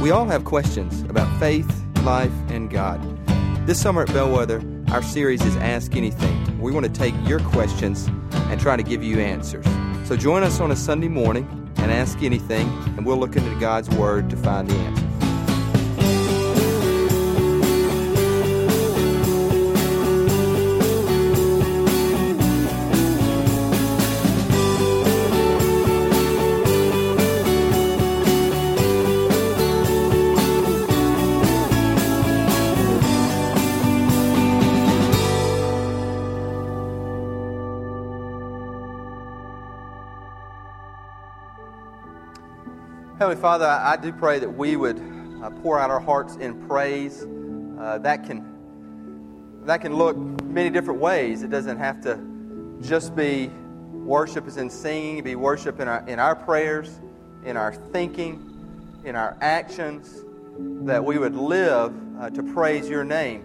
We all have questions about faith, life, and God. This summer at Bellwether, our series is Ask Anything. We want to take your questions and try to give you answers. So join us on a Sunday morning and ask anything, and we'll look into God's Word to find the answer. Heavenly Father, I, do pray that we would uh, pour out our hearts in praise. Uh, that can that can look many different ways. It doesn't have to just be worship as in singing. Be worship in our in our prayers, in our thinking, in our actions. That we would live uh, to praise Your name.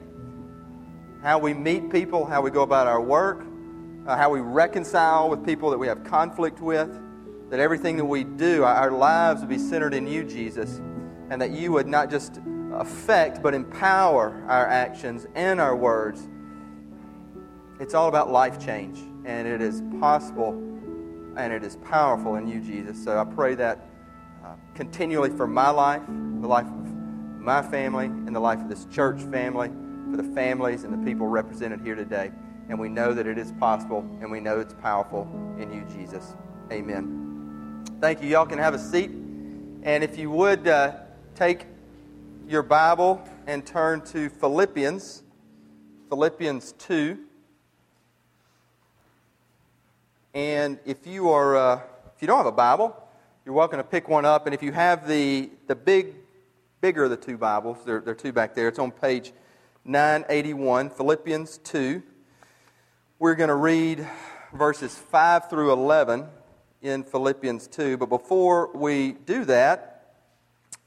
How we meet people, how we go about our work, uh, how we reconcile with people that we have conflict with that everything that we do, our lives would be centered in you, Jesus, and that you would not just affect but empower our actions and our words. It's all about life change, and it is possible and it is powerful in you, Jesus. So I pray that uh, continually for my life, the life of my family, and the life of this church family, for the families and the people represented here today. And we know that it is possible, and we know it's powerful in you, Jesus. Amen. Thank you. Y'all can have a seat. And if you would uh, take your Bible and turn to Philippians, Philippians 2. And if you are, uh, if you don't have a Bible, you're welcome to pick one up. And if you have the, the big, bigger of the two Bibles, there, there are two back there. It's on page 981, Philippians 2. We're going to read verses 5 through 11 in Philippians 2. But before we do that,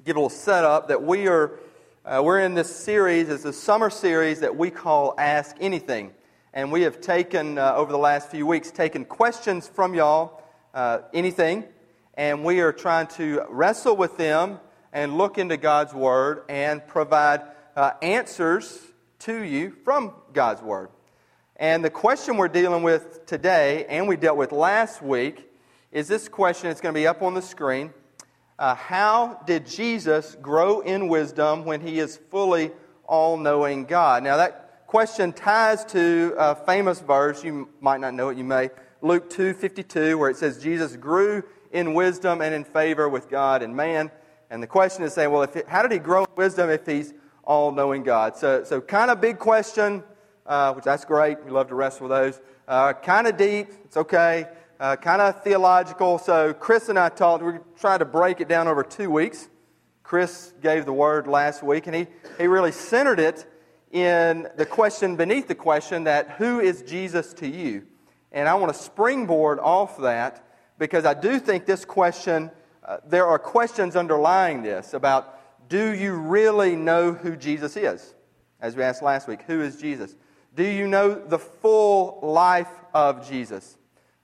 give a little setup that we are uh, we're in this series, it's a summer series that we call Ask Anything. And we have taken, uh, over the last few weeks, taken questions from y'all, uh, anything, and we are trying to wrestle with them and look into God's Word and provide uh, answers to you from God's Word. And the question we're dealing with today, and we dealt with last week, is this question. It's going to be up on the screen. Uh, how did Jesus grow in wisdom when he is fully all knowing God? Now, that question ties to a famous verse. You might not know it, you may. Luke 2 52, where it says, Jesus grew in wisdom and in favor with God and man. And the question is saying, well, if it, how did he grow in wisdom if he's all knowing God? So, so kind of big question, uh, which that's great. We love to wrestle with those. Uh, kind of deep. It's okay uh, kind of theological. So Chris and I talked. We tried to break it down over two weeks. Chris gave the word last week, and he, he really centered it in the question beneath the question that who is Jesus to you? And I want to springboard off that because I do think this question, uh, there are questions underlying this about do you really know who Jesus is? As we asked last week, who is Jesus? Do you know the full life of Jesus?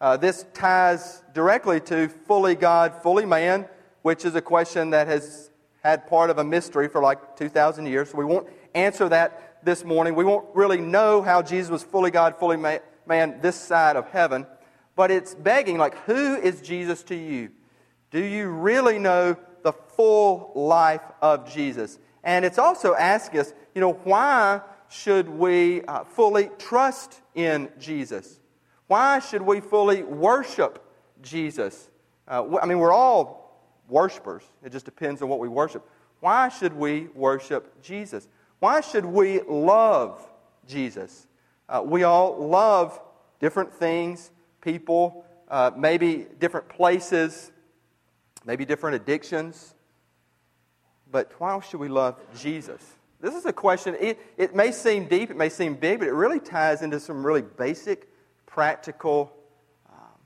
Uh, this ties directly to fully God, fully man, which is a question that has had part of a mystery for like 2,000 years. So we won't answer that this morning. We won't really know how Jesus was fully God, fully man this side of heaven. But it's begging, like, who is Jesus to you? Do you really know the full life of Jesus? And it's also asking us, you know, why should we uh, fully trust in Jesus? Why should we fully worship Jesus? Uh, I mean, we're all worshipers. It just depends on what we worship. Why should we worship Jesus? Why should we love Jesus? Uh, we all love different things, people, uh, maybe different places, maybe different addictions. But why should we love Jesus? This is a question. It, it may seem deep, it may seem big, but it really ties into some really basic practical um,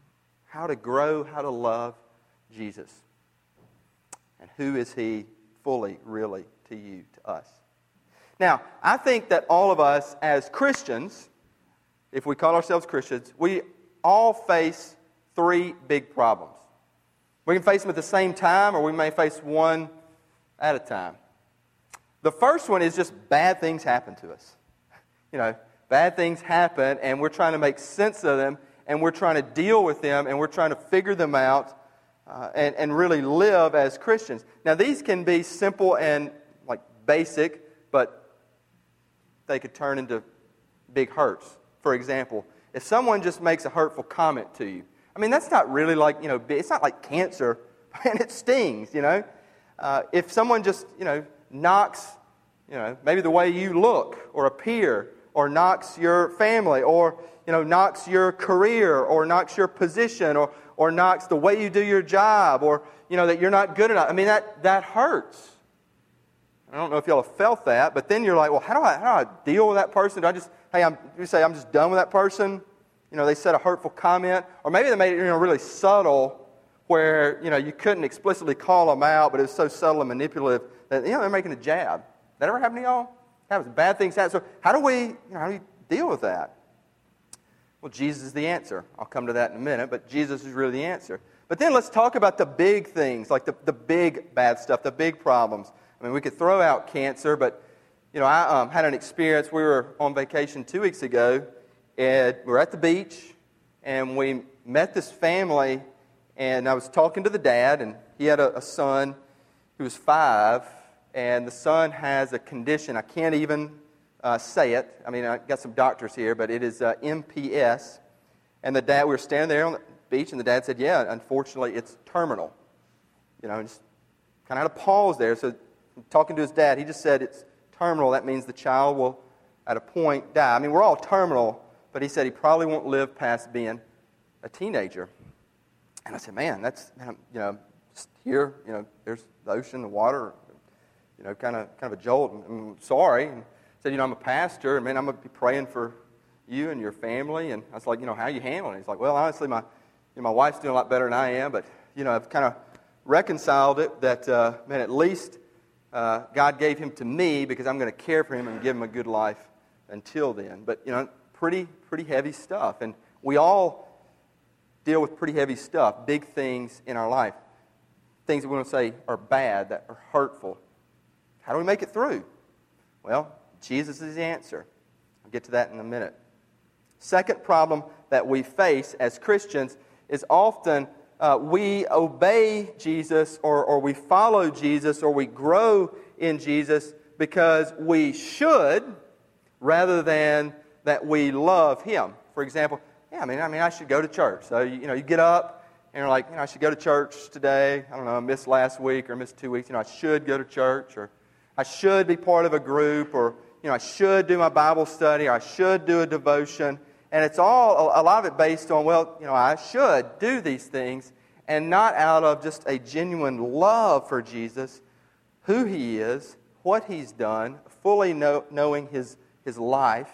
how to grow, how to love Jesus. And who is he fully, really, to you, to us? Now, I think that all of us as Christians, if we call ourselves Christians, we all face three big problems. We can face them at the same time, or we may face one at a time. The first one is just bad things happen to us. You know, bad things happen, and we're trying to make sense of them, and we're trying to deal with them, and we're trying to figure them out, uh, and, and really live as Christians. Now, these can be simple and like basic, but they could turn into big hurts. For example, if someone just makes a hurtful comment to you, I mean, that's not really like, you know, it's not like cancer, and it stings, you know. Uh, if someone just, you know, knocks, you know, maybe the way you look or appear, or knocks your family, or, you know, knocks your career, or knocks your position, or, or knocks the way you do your job, or, you know, that you're not good enough. I mean, that, that hurts. I don't know if y'all have felt that, but then you're like, well, how do I, how do I deal with that person? Do I just, hey, I'm, you say, I'm just done with that person? You know, they said a hurtful comment, or maybe they made it, you know, really subtle where, you know, you couldn't explicitly call them out, but it was so subtle and manipulative that, you know, they're making a jab. That ever happen to y'all? Happens. Bad things happen. So how do we, you know, how do we deal with that? Well, Jesus is the answer. I'll come to that in a minute, but Jesus is really the answer. But then let's talk about the big things, like the, the big bad stuff, the big problems. I mean, we could throw out cancer, but, you know, I um, had an experience. We were on vacation two weeks ago, and we were at the beach, and we met this family, and I was talking to the dad, and he had a, a son who was five, and the son has a condition. I can't even uh, say it. I mean, I got some doctors here, but it is uh, MPS. And the dad, we were standing there on the beach, and the dad said, Yeah, unfortunately, it's terminal. You know, just kind of had a pause there. So, talking to his dad, he just said, It's terminal. That means the child will, at a point, die. I mean, we're all terminal, but he said he probably won't live past being a teenager. And I said, Man, that's, you know, here, you know, there's the ocean, the water, you know, kind of kind of a jolt. I'm sorry. And said, you know, I'm a pastor, and man, I'm gonna be praying for you and your family. And I was like, you know, how you handling it? He's like, well, honestly, my you know, my wife's doing a lot better than I am, but you know, I've kind of reconciled it that uh, man, at least uh, God gave him to me because I'm going to care for him and give him a good life until then. But you know, pretty pretty heavy stuff, and we all deal with pretty heavy stuff, big things in our life, things that we want to say are bad, that are hurtful. How do we make it through? Well, Jesus is the answer. I'll get to that in a minute. Second problem that we face as Christians is often uh, we obey Jesus or, or we follow Jesus or we grow in Jesus because we should rather than that we love Him. For example, yeah, I mean, I mean, I should go to church. So you, you know, you get up and you're like, you know, I should go to church today. I don't know, I missed last week or missed two weeks. You know, I should go to church or I should be part of a group, or you know, I should do my Bible study, or I should do a devotion. And it's all, a lot of it based on, well, you know, I should do these things, and not out of just a genuine love for Jesus, who he is, what he's done, fully know, knowing his, his life,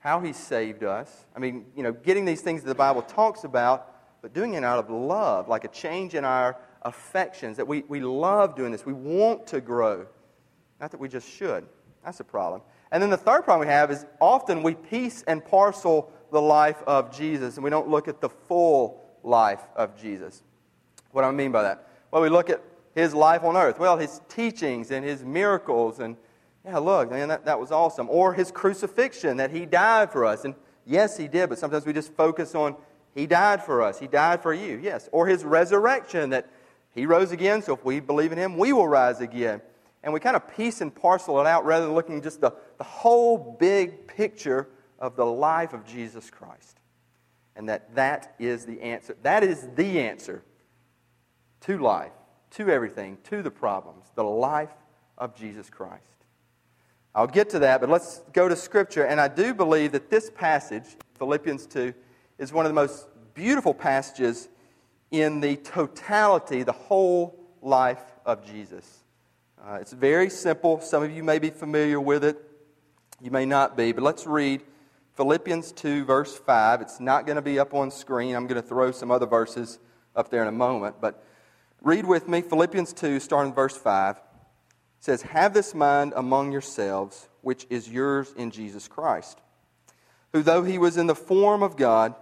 how he saved us. I mean, you know, getting these things that the Bible talks about, but doing it out of love, like a change in our affections, that we, we love doing this. We want to grow. Not that we just should. That's a problem. And then the third problem we have is often we piece and parcel the life of Jesus and we don't look at the full life of Jesus. What do I mean by that? Well, we look at his life on earth. Well, his teachings and his miracles and yeah, look, man, that, that was awesome. Or his crucifixion, that he died for us. And yes, he did, but sometimes we just focus on he died for us. He died for you, yes. Or his resurrection, that he rose again, so if we believe in him, we will rise again and we kind of piece and parcel it out rather than looking just the, the whole big picture of the life of Jesus Christ. And that that is the answer. That is the answer to life, to everything, to the problems, the life of Jesus Christ. I'll get to that, but let's go to Scripture. And I do believe that this passage, Philippians 2, is one of the most beautiful passages in the totality, the whole life of Jesus. Uh, it's very simple. Some of you may be familiar with it. You may not be. But let's read Philippians 2, verse 5. It's not going to be up on screen. I'm going to throw some other verses up there in a moment. But read with me Philippians 2, starting verse 5. It says, Have this mind among yourselves, which is yours in Jesus Christ, who, though he was in the form of God,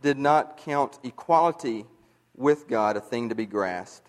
did not count equality with God a thing to be grasped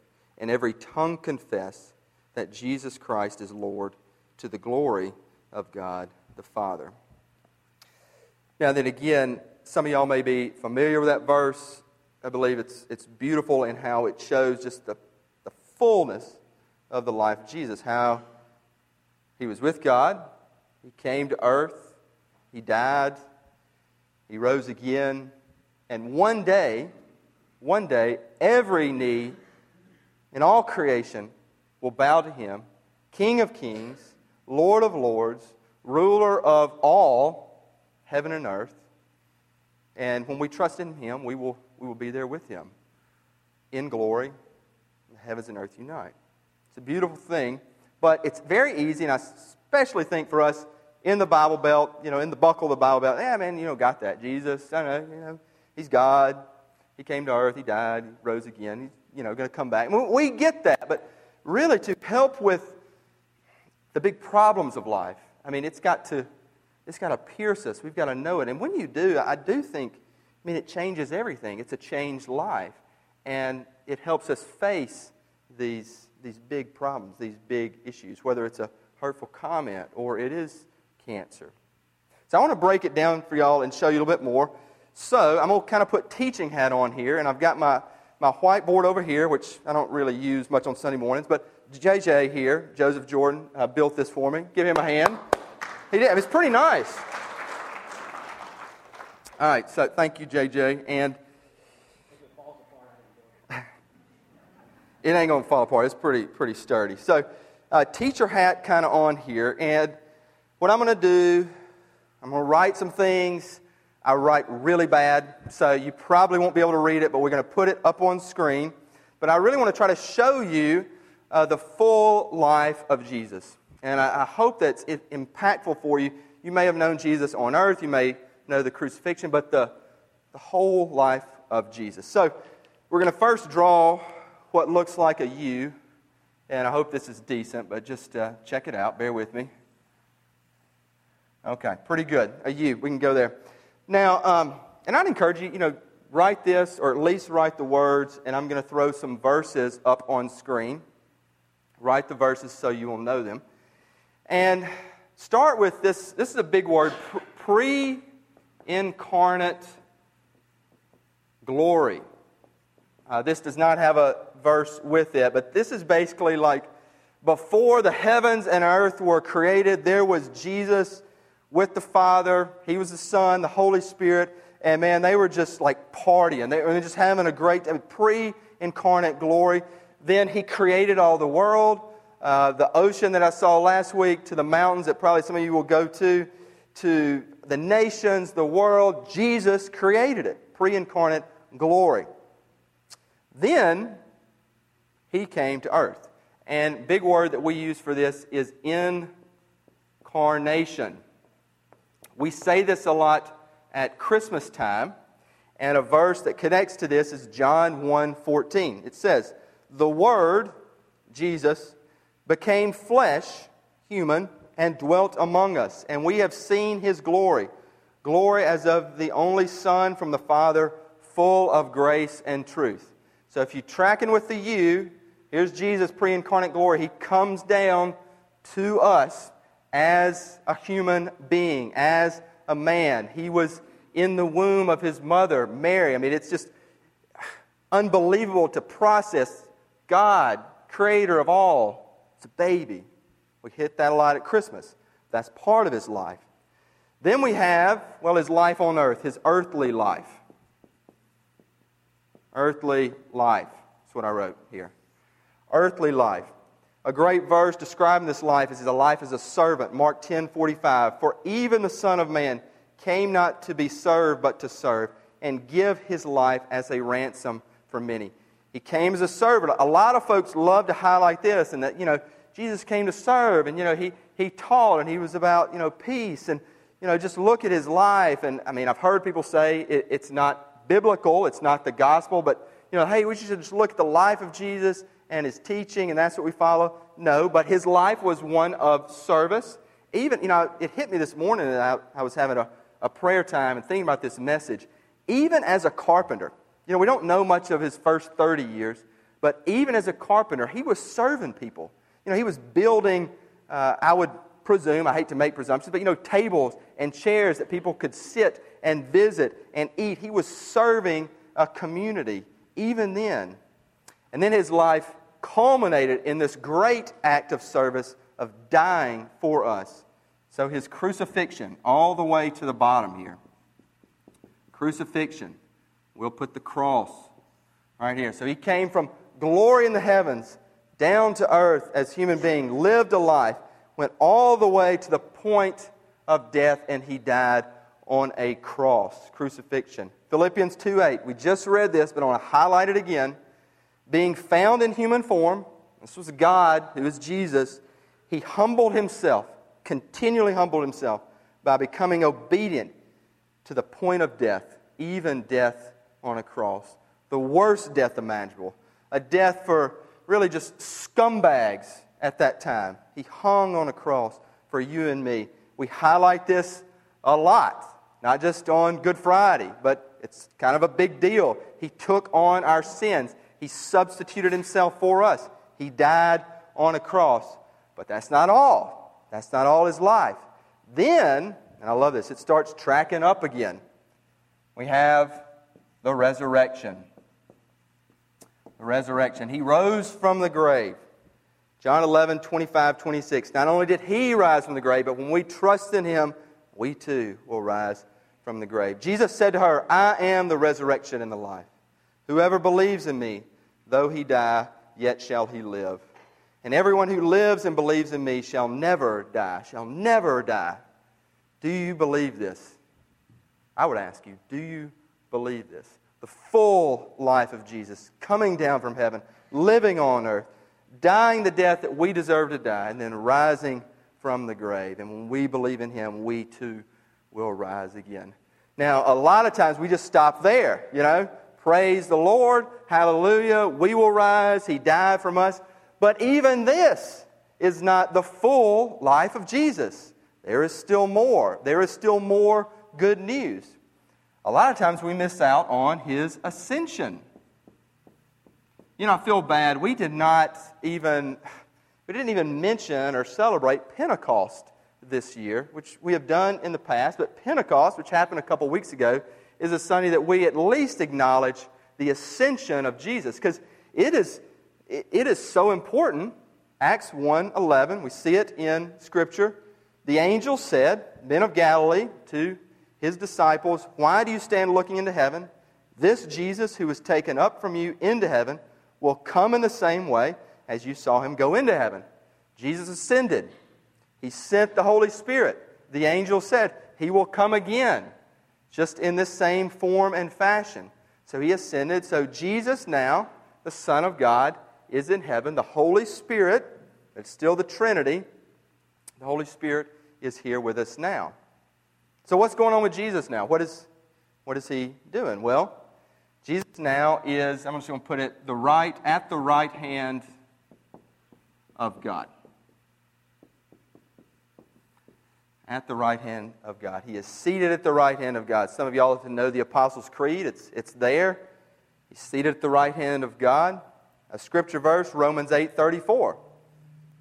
and every tongue confess that Jesus Christ is Lord to the glory of God the Father. Now, then again, some of y'all may be familiar with that verse. I believe it's, it's beautiful in how it shows just the, the fullness of the life of Jesus, how he was with God, he came to earth, he died, he rose again, and one day, one day, every knee in all creation will bow to him, King of kings, Lord of lords, ruler of all heaven and earth. And when we trust in him, we will, we will be there with him in glory. The heavens and earth unite. It's a beautiful thing, but it's very easy, and I especially think for us in the Bible Belt, you know, in the buckle of the Bible Belt, yeah, man, you know, got that. Jesus, I know, you know, he's God. He came to earth, he died, he rose again. He's you know, going to come back. We get that, but really to help with the big problems of life, I mean, it's got to, it's got to pierce us. We've got to know it. And when you do, I do think, I mean, it changes everything. It's a changed life. And it helps us face these, these big problems, these big issues, whether it's a hurtful comment or it is cancer. So I want to break it down for y'all and show you a little bit more. So I'm going to kind of put teaching hat on here, and I've got my my whiteboard over here, which I don't really use much on Sunday mornings, but JJ here, Joseph Jordan, uh, built this for me. Give him a hand. He did. It's pretty nice. All right, so thank you, JJ. And it ain't going to fall apart. It's pretty, pretty sturdy. So, uh, teacher hat kind of on here. And what I'm going to do, I'm going to write some things I write really bad, so you probably won't be able to read it, but we're going to put it up on screen. But I really want to try to show you uh, the full life of Jesus. And I, I hope that's impactful for you. You may have known Jesus on earth, you may know the crucifixion, but the, the whole life of Jesus. So we're going to first draw what looks like a U, and I hope this is decent, but just uh, check it out. Bear with me. Okay, pretty good. A U. We can go there. Now, um, and I'd encourage you, you know, write this or at least write the words, and I'm going to throw some verses up on screen. Write the verses so you will know them. And start with this this is a big word pre incarnate glory. Uh, this does not have a verse with it, but this is basically like before the heavens and earth were created, there was Jesus with the Father. He was the Son, the Holy Spirit. And man, they were just like partying. They were just having a great pre incarnate glory. Then He created all the world, uh, the ocean that I saw last week, to the mountains that probably some of you will go to, to the nations, the world. Jesus created it. Pre incarnate glory. Then He came to earth. And big word that we use for this is incarnation. We say this a lot at Christmas time, and a verse that connects to this is John 1:14. It says, "The word, Jesus, became flesh, human, and dwelt among us, and we have seen his glory, glory as of the only Son from the Father, full of grace and truth." So if you're tracking with the U, here's Jesus pre-incarnate glory. He comes down to us as a human being, as a man. He was in the womb of his mother, Mary. I mean, it's just unbelievable to process God, creator of all. It's a baby. We hit that a lot at Christmas. That's part of his life. Then we have, well, his life on earth, his earthly life. Earthly life. That's what I wrote here. Earthly life. A great verse describing this life is a life as a servant. Mark 10 45. For even the Son of Man came not to be served, but to serve, and give his life as a ransom for many. He came as a servant. A lot of folks love to highlight this and that, you know, Jesus came to serve and, you know, he, he taught and he was about, you know, peace and, you know, just look at his life. And, I mean, I've heard people say it, it's not biblical, it's not the gospel, but, you know, hey, we should just look at the life of Jesus and his teaching and that's what we follow. No, but his life was one of service. Even, you know, it hit me this morning that I, I was having a, a prayer time and thinking about this message. Even as a carpenter, you know, we don't know much of his first 30 years, but even as a carpenter, he was serving people. You know, he was building, uh, I would presume, I hate to make presumptions, but you know, tables and chairs that people could sit and visit and eat. He was serving a community even then. And then his life culminated in this great act of service of dying for us. So his crucifixion, all the way to the bottom here. Crucifixion. We'll put the cross right here. So he came from glory in the heavens down to earth as human being, lived a life, went all the way to the point of death, and he died on a cross, crucifixion. Philippians 2:8. We just read this, but I want to highlight it again. Being found in human form, this was God, who is Jesus, he humbled himself, continually humbled himself by becoming obedient to the point of death, even death on a cross. The worst death imaginable. A death for really just scumbags at that time. He hung on a cross for you and me. We highlight this a lot, not just on Good Friday, but it's kind of a big deal. He took on our sins, He substituted Himself for us. He died on a cross. But that's not all. That's not all His life. Then, and I love this, it starts tracking up again. We have the resurrection. The resurrection. He rose from the grave. John 11, 25, 26. Not only did he rise from the grave, but when we trust in him, we too will rise from the grave. Jesus said to her, I am the resurrection and the life. Whoever believes in me, though he die, yet shall he live. And everyone who lives and believes in me shall never die, shall never die. Do you believe this? I would ask you, do you believe this. The full life of Jesus, coming down from heaven, living on earth, dying the death that we deserve to die, and then rising from the grave. And when we believe in him, we too will rise again. Now, a lot of times we just stop there, you know. Praise the Lord, hallelujah, we will rise, he died from us. But even this is not the full life of Jesus. There is still more. There is still more good news a lot of times we miss out on his ascension. You know, I feel bad. We did not even, we didn't even mention or celebrate Pentecost this year, which we have done in the past. But Pentecost, which happened a couple weeks ago, is a Sunday that we at least acknowledge the ascension of Jesus because it is, it is so important. Acts 1 11, we see it in Scripture. The angel said, Men of Galilee, to his disciples, Why do you stand looking into heaven? This Jesus who was taken up from you into heaven will come in the same way as you saw him go into heaven. Jesus ascended. He sent the Holy Spirit. The angel said, He will come again, just in the same form and fashion. So he ascended. So Jesus now, the Son of God, is in heaven. The Holy Spirit, it's still the Trinity, the Holy Spirit is here with us now. So, what's going on with Jesus now? What is, what is he doing? Well, Jesus now is, I'm just going to put it, the right, at the right hand of God. At the right hand of God. He is seated at the right hand of God. Some of y'all have to know the Apostles' Creed, it's, it's there. He's seated at the right hand of God. A scripture verse, Romans 8 34.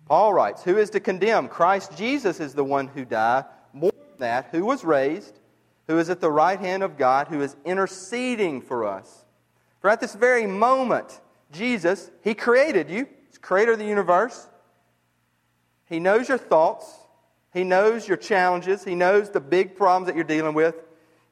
Paul writes, Who is to condemn? Christ Jesus is the one who died More than that, who was raised, who is at the right hand of God, who is interceding for us. For at this very moment, Jesus, He created you, He's creator of the universe. He knows your thoughts, He knows your challenges, He knows the big problems that you're dealing with.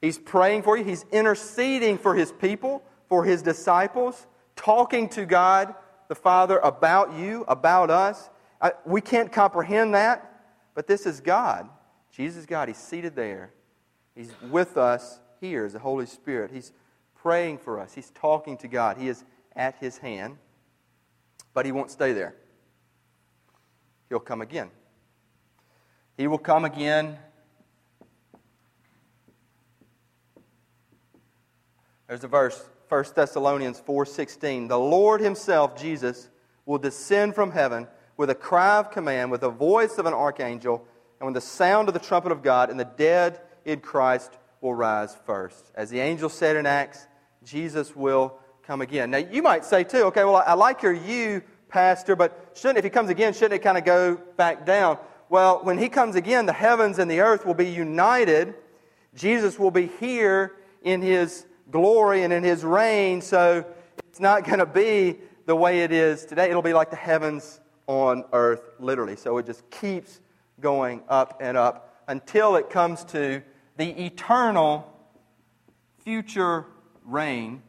He's praying for you, He's interceding for His people, for His disciples, talking to God the Father about you, about us. I, we can't comprehend that, but this is God. Jesus is God. He's seated there. He's with us here as the Holy Spirit. He's praying for us. He's talking to God. He is at his hand, but he won't stay there. He'll come again. He will come again. There's a verse, 1 Thessalonians 4:16. The Lord himself, Jesus, will descend from heaven with a cry of command, with the voice of an archangel, and with the sound of the trumpet of God, and the dead in Christ will rise first. As the angel said in Acts, Jesus will come again. Now, you might say, too, okay, well, I like your you, Pastor, but shouldn't, if he comes again, shouldn't it kind of go back down? Well, when he comes again, the heavens and the earth will be united. Jesus will be here in his glory and in his reign, so it's not going to be the way it is today. It'll be like the heavens on earth, literally. So it just keeps going up and up until it comes to the eternal future reign.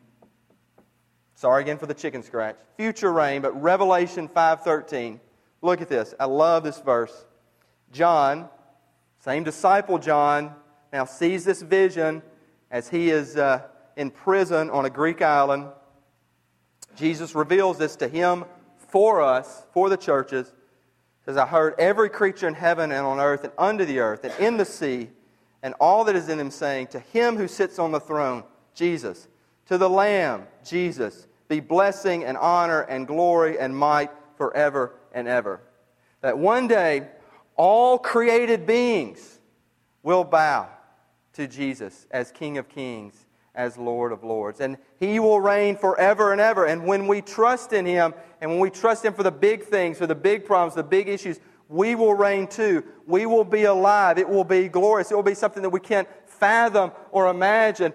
Sorry again for the chicken scratch. Future reign, but Revelation 5:13. Look at this. I love this verse. John, same disciple John, now sees this vision as he is uh, in prison on a Greek island. Jesus reveals this to him for us, for the churches. Says, I heard every creature in heaven and on earth and under the earth and in the sea and all that is in them saying, To him who sits on the throne, Jesus, to the Lamb, Jesus, be blessing and honor and glory and might forever and ever. That one day, all created beings will bow to Jesus as King of Kings, as Lord of Lords. And He will reign forever and ever. And when we trust in Him, and when we trust Him for the big things, for the big problems, the big issues, we will reign too. We will be alive. It will be glorious. It will be something that we can't fathom or imagine.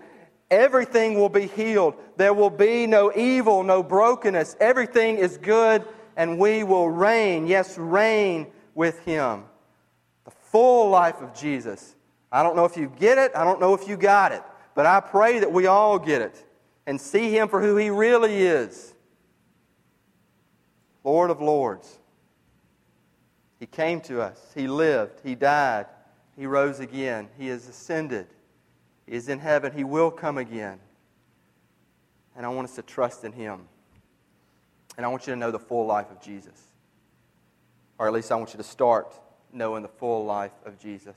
Everything will be healed. There will be no evil, no brokenness. Everything is good, and we will reign. Yes, reign with Him. Full life of Jesus. I don't know if you get it. I don't know if you got it. But I pray that we all get it and see Him for who He really is Lord of Lords. He came to us. He lived. He died. He rose again. He has ascended. He is in heaven. He will come again. And I want us to trust in Him. And I want you to know the full life of Jesus. Or at least I want you to start knowing the full life of Jesus.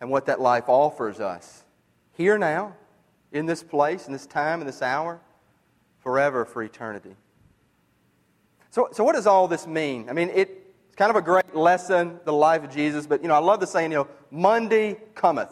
And what that life offers us. Here now, in this place, in this time, in this hour, forever for eternity. So, so what does all this mean? I mean, it, kind of a great lesson, the life of Jesus. But, you know, I love the saying, you know, Monday cometh.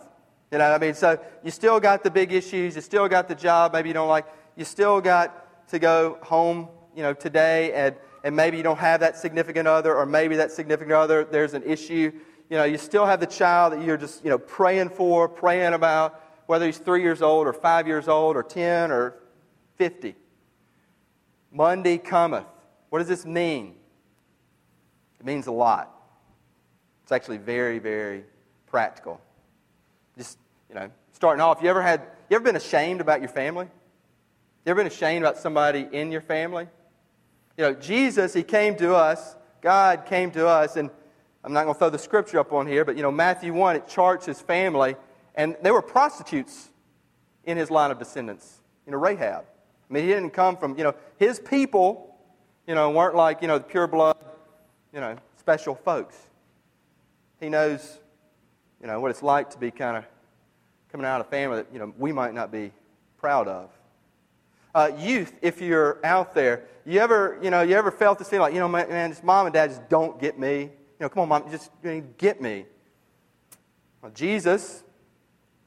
You know, I mean, so you still got the big issues. You still got the job maybe you don't like. You still got to go home, you know, today and, and maybe you don't have that significant other or maybe that significant other, there's an issue. You know, you still have the child that you're just, you know, praying for, praying about, whether he's three years old or five years old or 10 or 50. Monday cometh. What does this mean? It means a lot. It's actually very, very practical. Just, you know, starting off, you ever had, you ever been ashamed about your family? You ever been ashamed about somebody in your family? You know, Jesus, He came to us, God came to us, and I'm not going to throw the scripture up on here, but, you know, Matthew 1, it charts His family, and there were prostitutes in His line of descendants. You know, Rahab. I mean, He didn't come from, you know, His people, you know, weren't like, you know, the pure blood you know, special folks. He knows, you know, what it's like to be kind of coming out of a family that, you know, we might not be proud of. Uh, youth, if you're out there, you ever, you know, you ever felt this feeling like, you know, man, man, mom and dad just don't get me. You know, come on, mom, just you know, get me. Well, Jesus,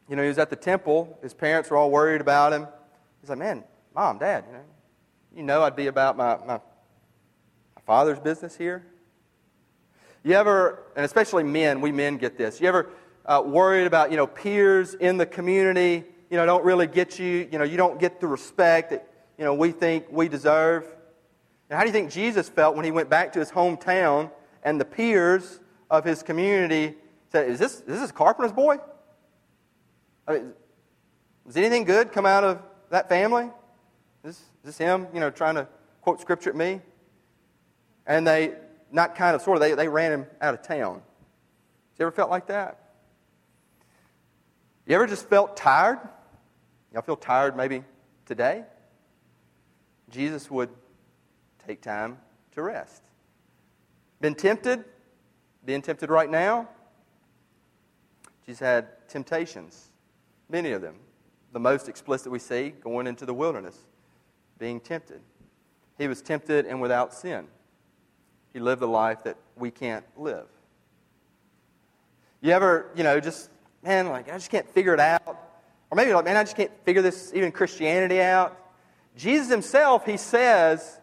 you know, he was at the temple. His parents were all worried about him. He's like, man, mom, dad, you know, you know I'd be about my, my, my father's business here. You ever, and especially men, we men get this. You ever uh, worried about, you know, peers in the community, you know, don't really get you, you know, you don't get the respect that, you know, we think we deserve? And how do you think Jesus felt when he went back to his hometown and the peers of his community said, Is this, is this Carpenter's boy? I mean, does anything good come out of that family? Is this, is this him, you know, trying to quote scripture at me? And they, not kind of, sort of, they, they ran him out of town. You ever felt like that? You ever just felt tired? Y'all feel tired maybe today? Jesus would take time to rest. Been tempted? Being tempted right now? Jesus had temptations, many of them. The most explicit we see going into the wilderness, being tempted. He was tempted and without sin. He lived a life that we can't live. You ever, you know, just, man, like, I just can't figure it out. Or maybe like, man, I just can't figure this, even Christianity out. Jesus himself, he says,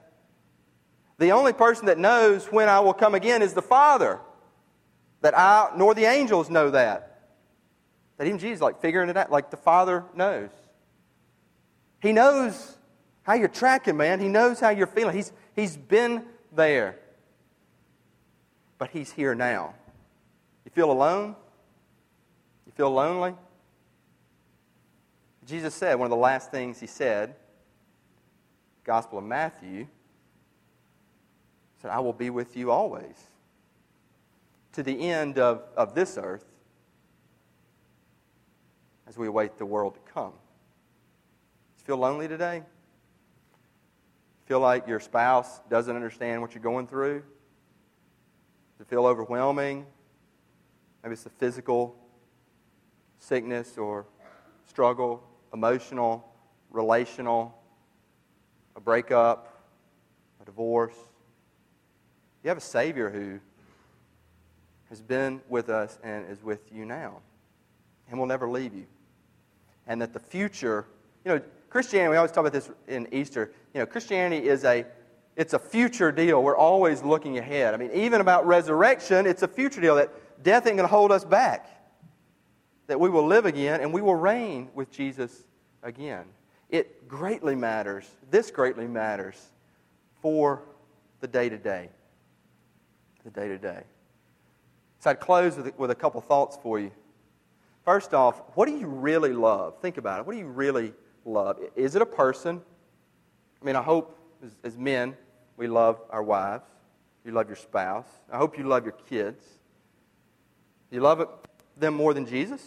the only person that knows when I will come again is the Father. That I, nor the angels know that. That even Jesus, like figuring it out, like the Father knows. He knows how you're tracking, man. He knows how you're feeling. He's, he's been there. But He's here now. You feel alone? You feel lonely? Jesus said, one of the last things He said, Gospel of Matthew, said, I will be with you always to the end of, of this earth as we await the world to come. Feel lonely today? Feel like your spouse doesn't understand what you're going through? Does it feel overwhelming? Maybe it's a physical sickness or struggle, emotional, relational, a breakup, a divorce. You have a Savior who has been with us and is with you now and will never leave you. And that the future, you know, Christianity, we always talk about this in Easter, you know, Christianity is a it's a future deal. We're always looking ahead. I mean, even about resurrection, it's a future deal that death ain't going to hold us back. That we will live again and we will reign with Jesus again. It greatly matters, this greatly matters for the day to day. The day to day. So I'd close with, with a couple thoughts for you. First off, what do you really love? Think about it. What do you really love? Is it a person? I mean, I hope as, as men, we love our wives. You love your spouse. I hope you love your kids. You love it, them more than Jesus?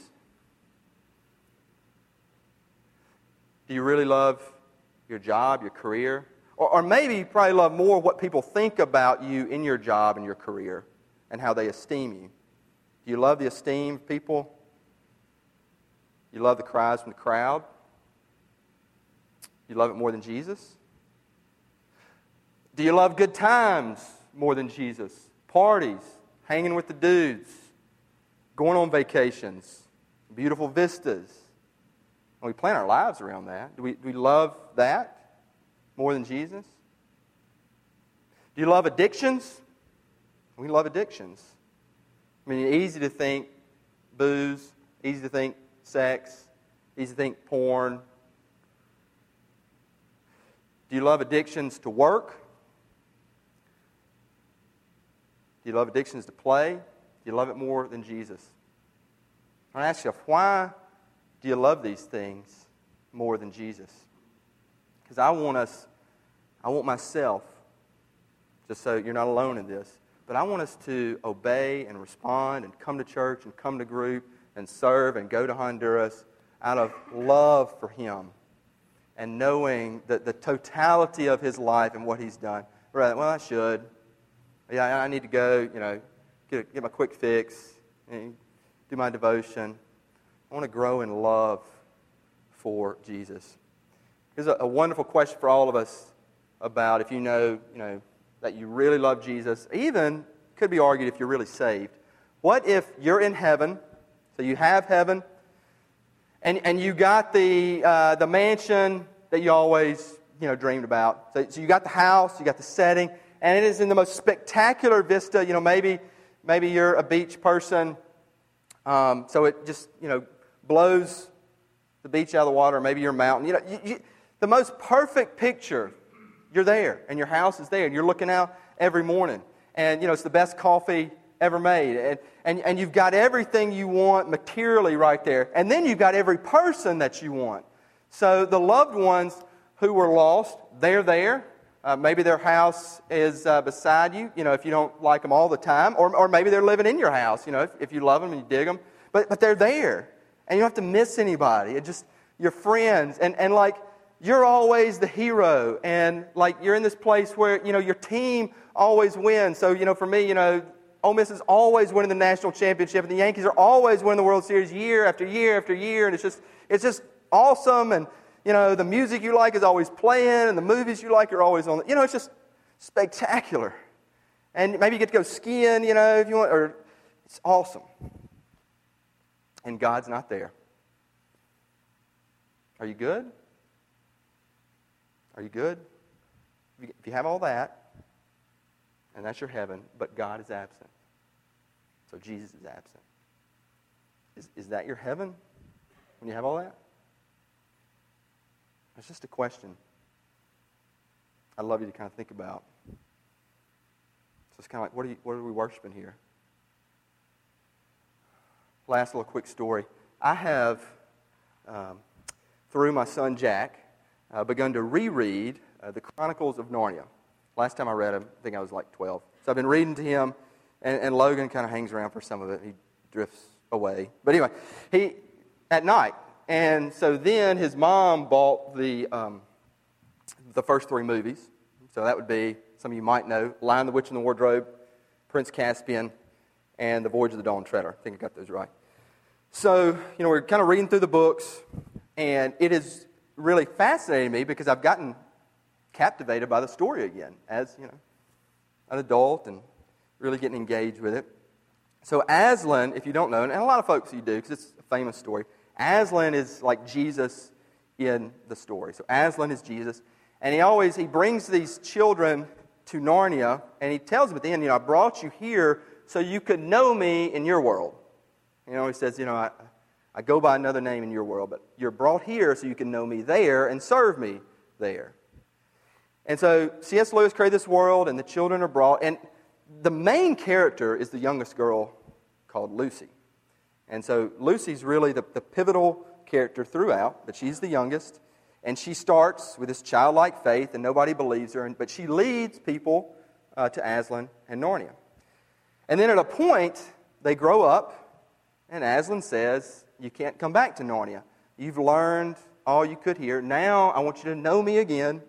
Do you really love your job, your career? Or, or maybe you probably love more what people think about you in your job and your career and how they esteem you. Do you love the esteem of people? You love the cries from the crowd? You love it more than Jesus? Do you love good times more than Jesus? Parties, hanging with the dudes, going on vacations, beautiful vistas. And we plan our lives around that. Do we, do we love that more than Jesus? Do you love addictions? We love addictions. I mean, easy to think booze, easy to think sex, easy to think porn. Do you love addictions to work? Do you love addictions to play? Do you love it more than Jesus? I ask you, why do you love these things more than Jesus? Because I want us, I want myself, just so you're not alone in this, but I want us to obey and respond and come to church and come to group and serve and go to Honduras out of love for Him and knowing that the totality of His life and what He's done. Right, well, I should. Yeah, I need to go, you know, get, get my quick fix, do my devotion. I want to grow in love for Jesus. Here's a, a wonderful question for all of us about if you know, you know, that you really love Jesus, even could be argued if you're really saved. What if you're in heaven, so you have heaven, and, and you got the, uh, the mansion that you always you know, dreamed about? So, so you got the house, you got the setting, and it is in the most spectacular vista. You know, maybe, maybe you're a beach person, um, so it just, you know, blows the beach out of the water, maybe you're a mountain. You know, you, you, the most perfect picture you're there, and your house is there, and you're looking out every morning. And, you know, it's the best coffee ever made. And, and, and you've got everything you want materially right there. And then you've got every person that you want. So the loved ones who were lost, they're there. Uh, maybe their house is uh, beside you, you know, if you don't like them all the time. Or, or maybe they're living in your house, you know, if, if you love them and you dig them. But, but they're there. And you don't have to miss anybody. It just, your friends. And, and like, you're always the hero and like you're in this place where you know your team always wins so you know for me you know Ole Miss is always winning the national championship and the Yankees are always winning the World Series year after year after year and it's just it's just awesome and you know the music you like is always playing and the movies you like are always on you know it's just spectacular and maybe you get to go skiing you know if you want or it's awesome and God's not there are you good are you good? If you have all that, and that's your heaven, but God is absent. So Jesus is absent. Is, is that your heaven when you have all that? It's just a question I'd love you to kind of think about. So it's kind of like, what are, you, what are we worshiping here? Last little quick story. I have, um, through my son Jack, uh, begun to reread uh, the Chronicles of Narnia. Last time I read them, I think I was like 12. So I've been reading to him, and, and Logan kind of hangs around for some of it. He drifts away. But anyway, he at night. And so then his mom bought the, um, the first three movies. So that would be, some of you might know, Lion, the Witch, and the Wardrobe, Prince Caspian, and The Voyage of the Dawn Treader. I think I got those right. So, you know, we're kind of reading through the books, and it is really fascinated me because I've gotten captivated by the story again as, you know, an adult and really getting engaged with it. So Aslan, if you don't know, and a lot of folks you do because it's a famous story, Aslan is like Jesus in the story. So Aslan is Jesus, and he always he brings these children to Narnia, and he tells them at the end, you know, I brought you here so you could know me in your world. You know, he says, you know, I, I go by another name in your world, but you're brought here so you can know me there and serve me there. And so C.S. Lewis created this world, and the children are brought. And the main character is the youngest girl called Lucy. And so Lucy's really the, the pivotal character throughout, but she's the youngest. And she starts with this childlike faith, and nobody believes her, but she leads people uh, to Aslan and Narnia. And then at a point, they grow up, and Aslan says, you can't come back to Narnia. You've learned all you could here. Now I want you to know me again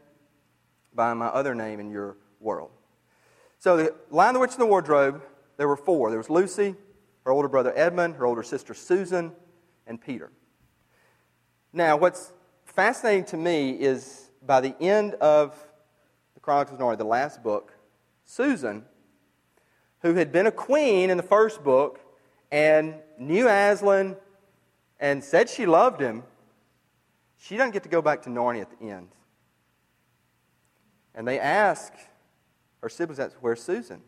by my other name in your world. So the Lion, the Witch, and the Wardrobe, there were four. There was Lucy, her older brother Edmund, her older sister Susan, and Peter. Now, what's fascinating to me is by the end of the Chronicles of Narnia, the last book, Susan, who had been a queen in the first book and knew Aslan and said she loved him, she doesn't get to go back to Narnia at the end. And they ask her siblings, Where's Susan?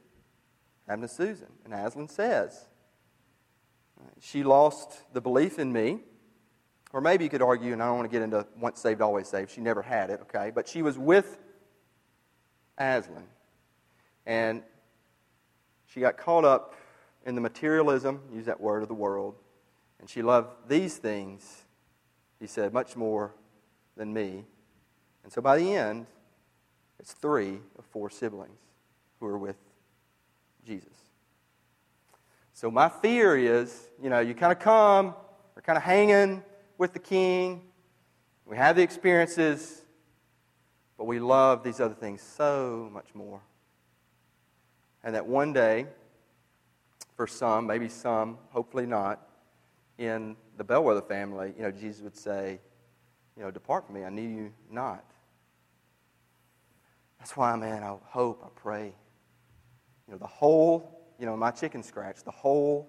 Happened to Susan. And Aslan says, She lost the belief in me. Or maybe you could argue, and I don't want to get into once saved, always saved. She never had it, okay? But she was with Aslan. And she got caught up in the materialism, use that word, of the world. And she loved these things, he said, much more than me. And so by the end, it's three of four siblings who are with Jesus. So my fear is, you know, you kind of come, we're kind of hanging with the king, we have the experiences, but we love these other things so much more. And that one day, for some, maybe some, hopefully not, in the Bellwether family, you know, Jesus would say, you know, depart from me, I knew you not. That's why, man, I hope, I pray. You know, the whole, you know, my chicken scratch, the whole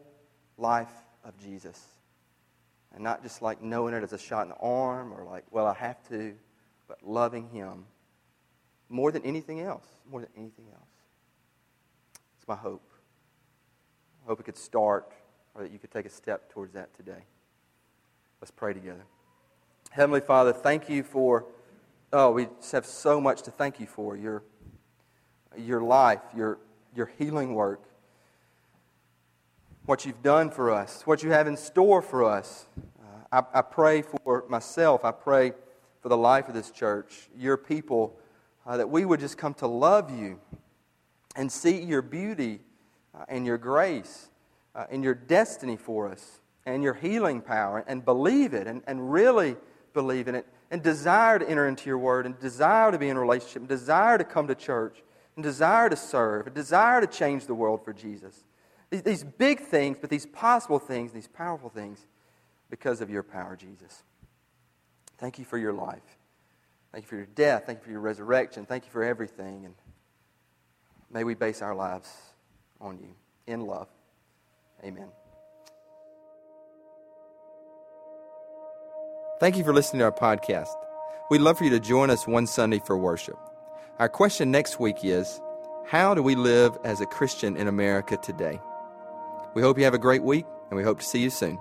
life of Jesus. And not just like knowing it as a shot in the arm or like, well, I have to, but loving Him more than anything else. More than anything else. It's my hope. I hope it could start or that you could take a step towards that today. Let's pray together. Heavenly Father, thank you for, oh, we just have so much to thank you for your, your life, your, your healing work, what you've done for us, what you have in store for us. Uh, I, I pray for myself. I pray for the life of this church, your people, uh, that we would just come to love you and see your beauty uh, and your grace uh, in your destiny for us and your healing power and believe it and, and really believe in it and desire to enter into your word and desire to be in relationship and desire to come to church and desire to serve and desire to change the world for Jesus. These, big things, but these possible things, these powerful things, because of your power, Jesus. Thank you for your life. Thank you for your death. Thank you for your resurrection. Thank you for everything. And may we base our lives on you in love. Amen. Thank you for listening to our podcast. We'd love for you to join us one Sunday for worship. Our question next week is How do we live as a Christian in America today? We hope you have a great week, and we hope to see you soon.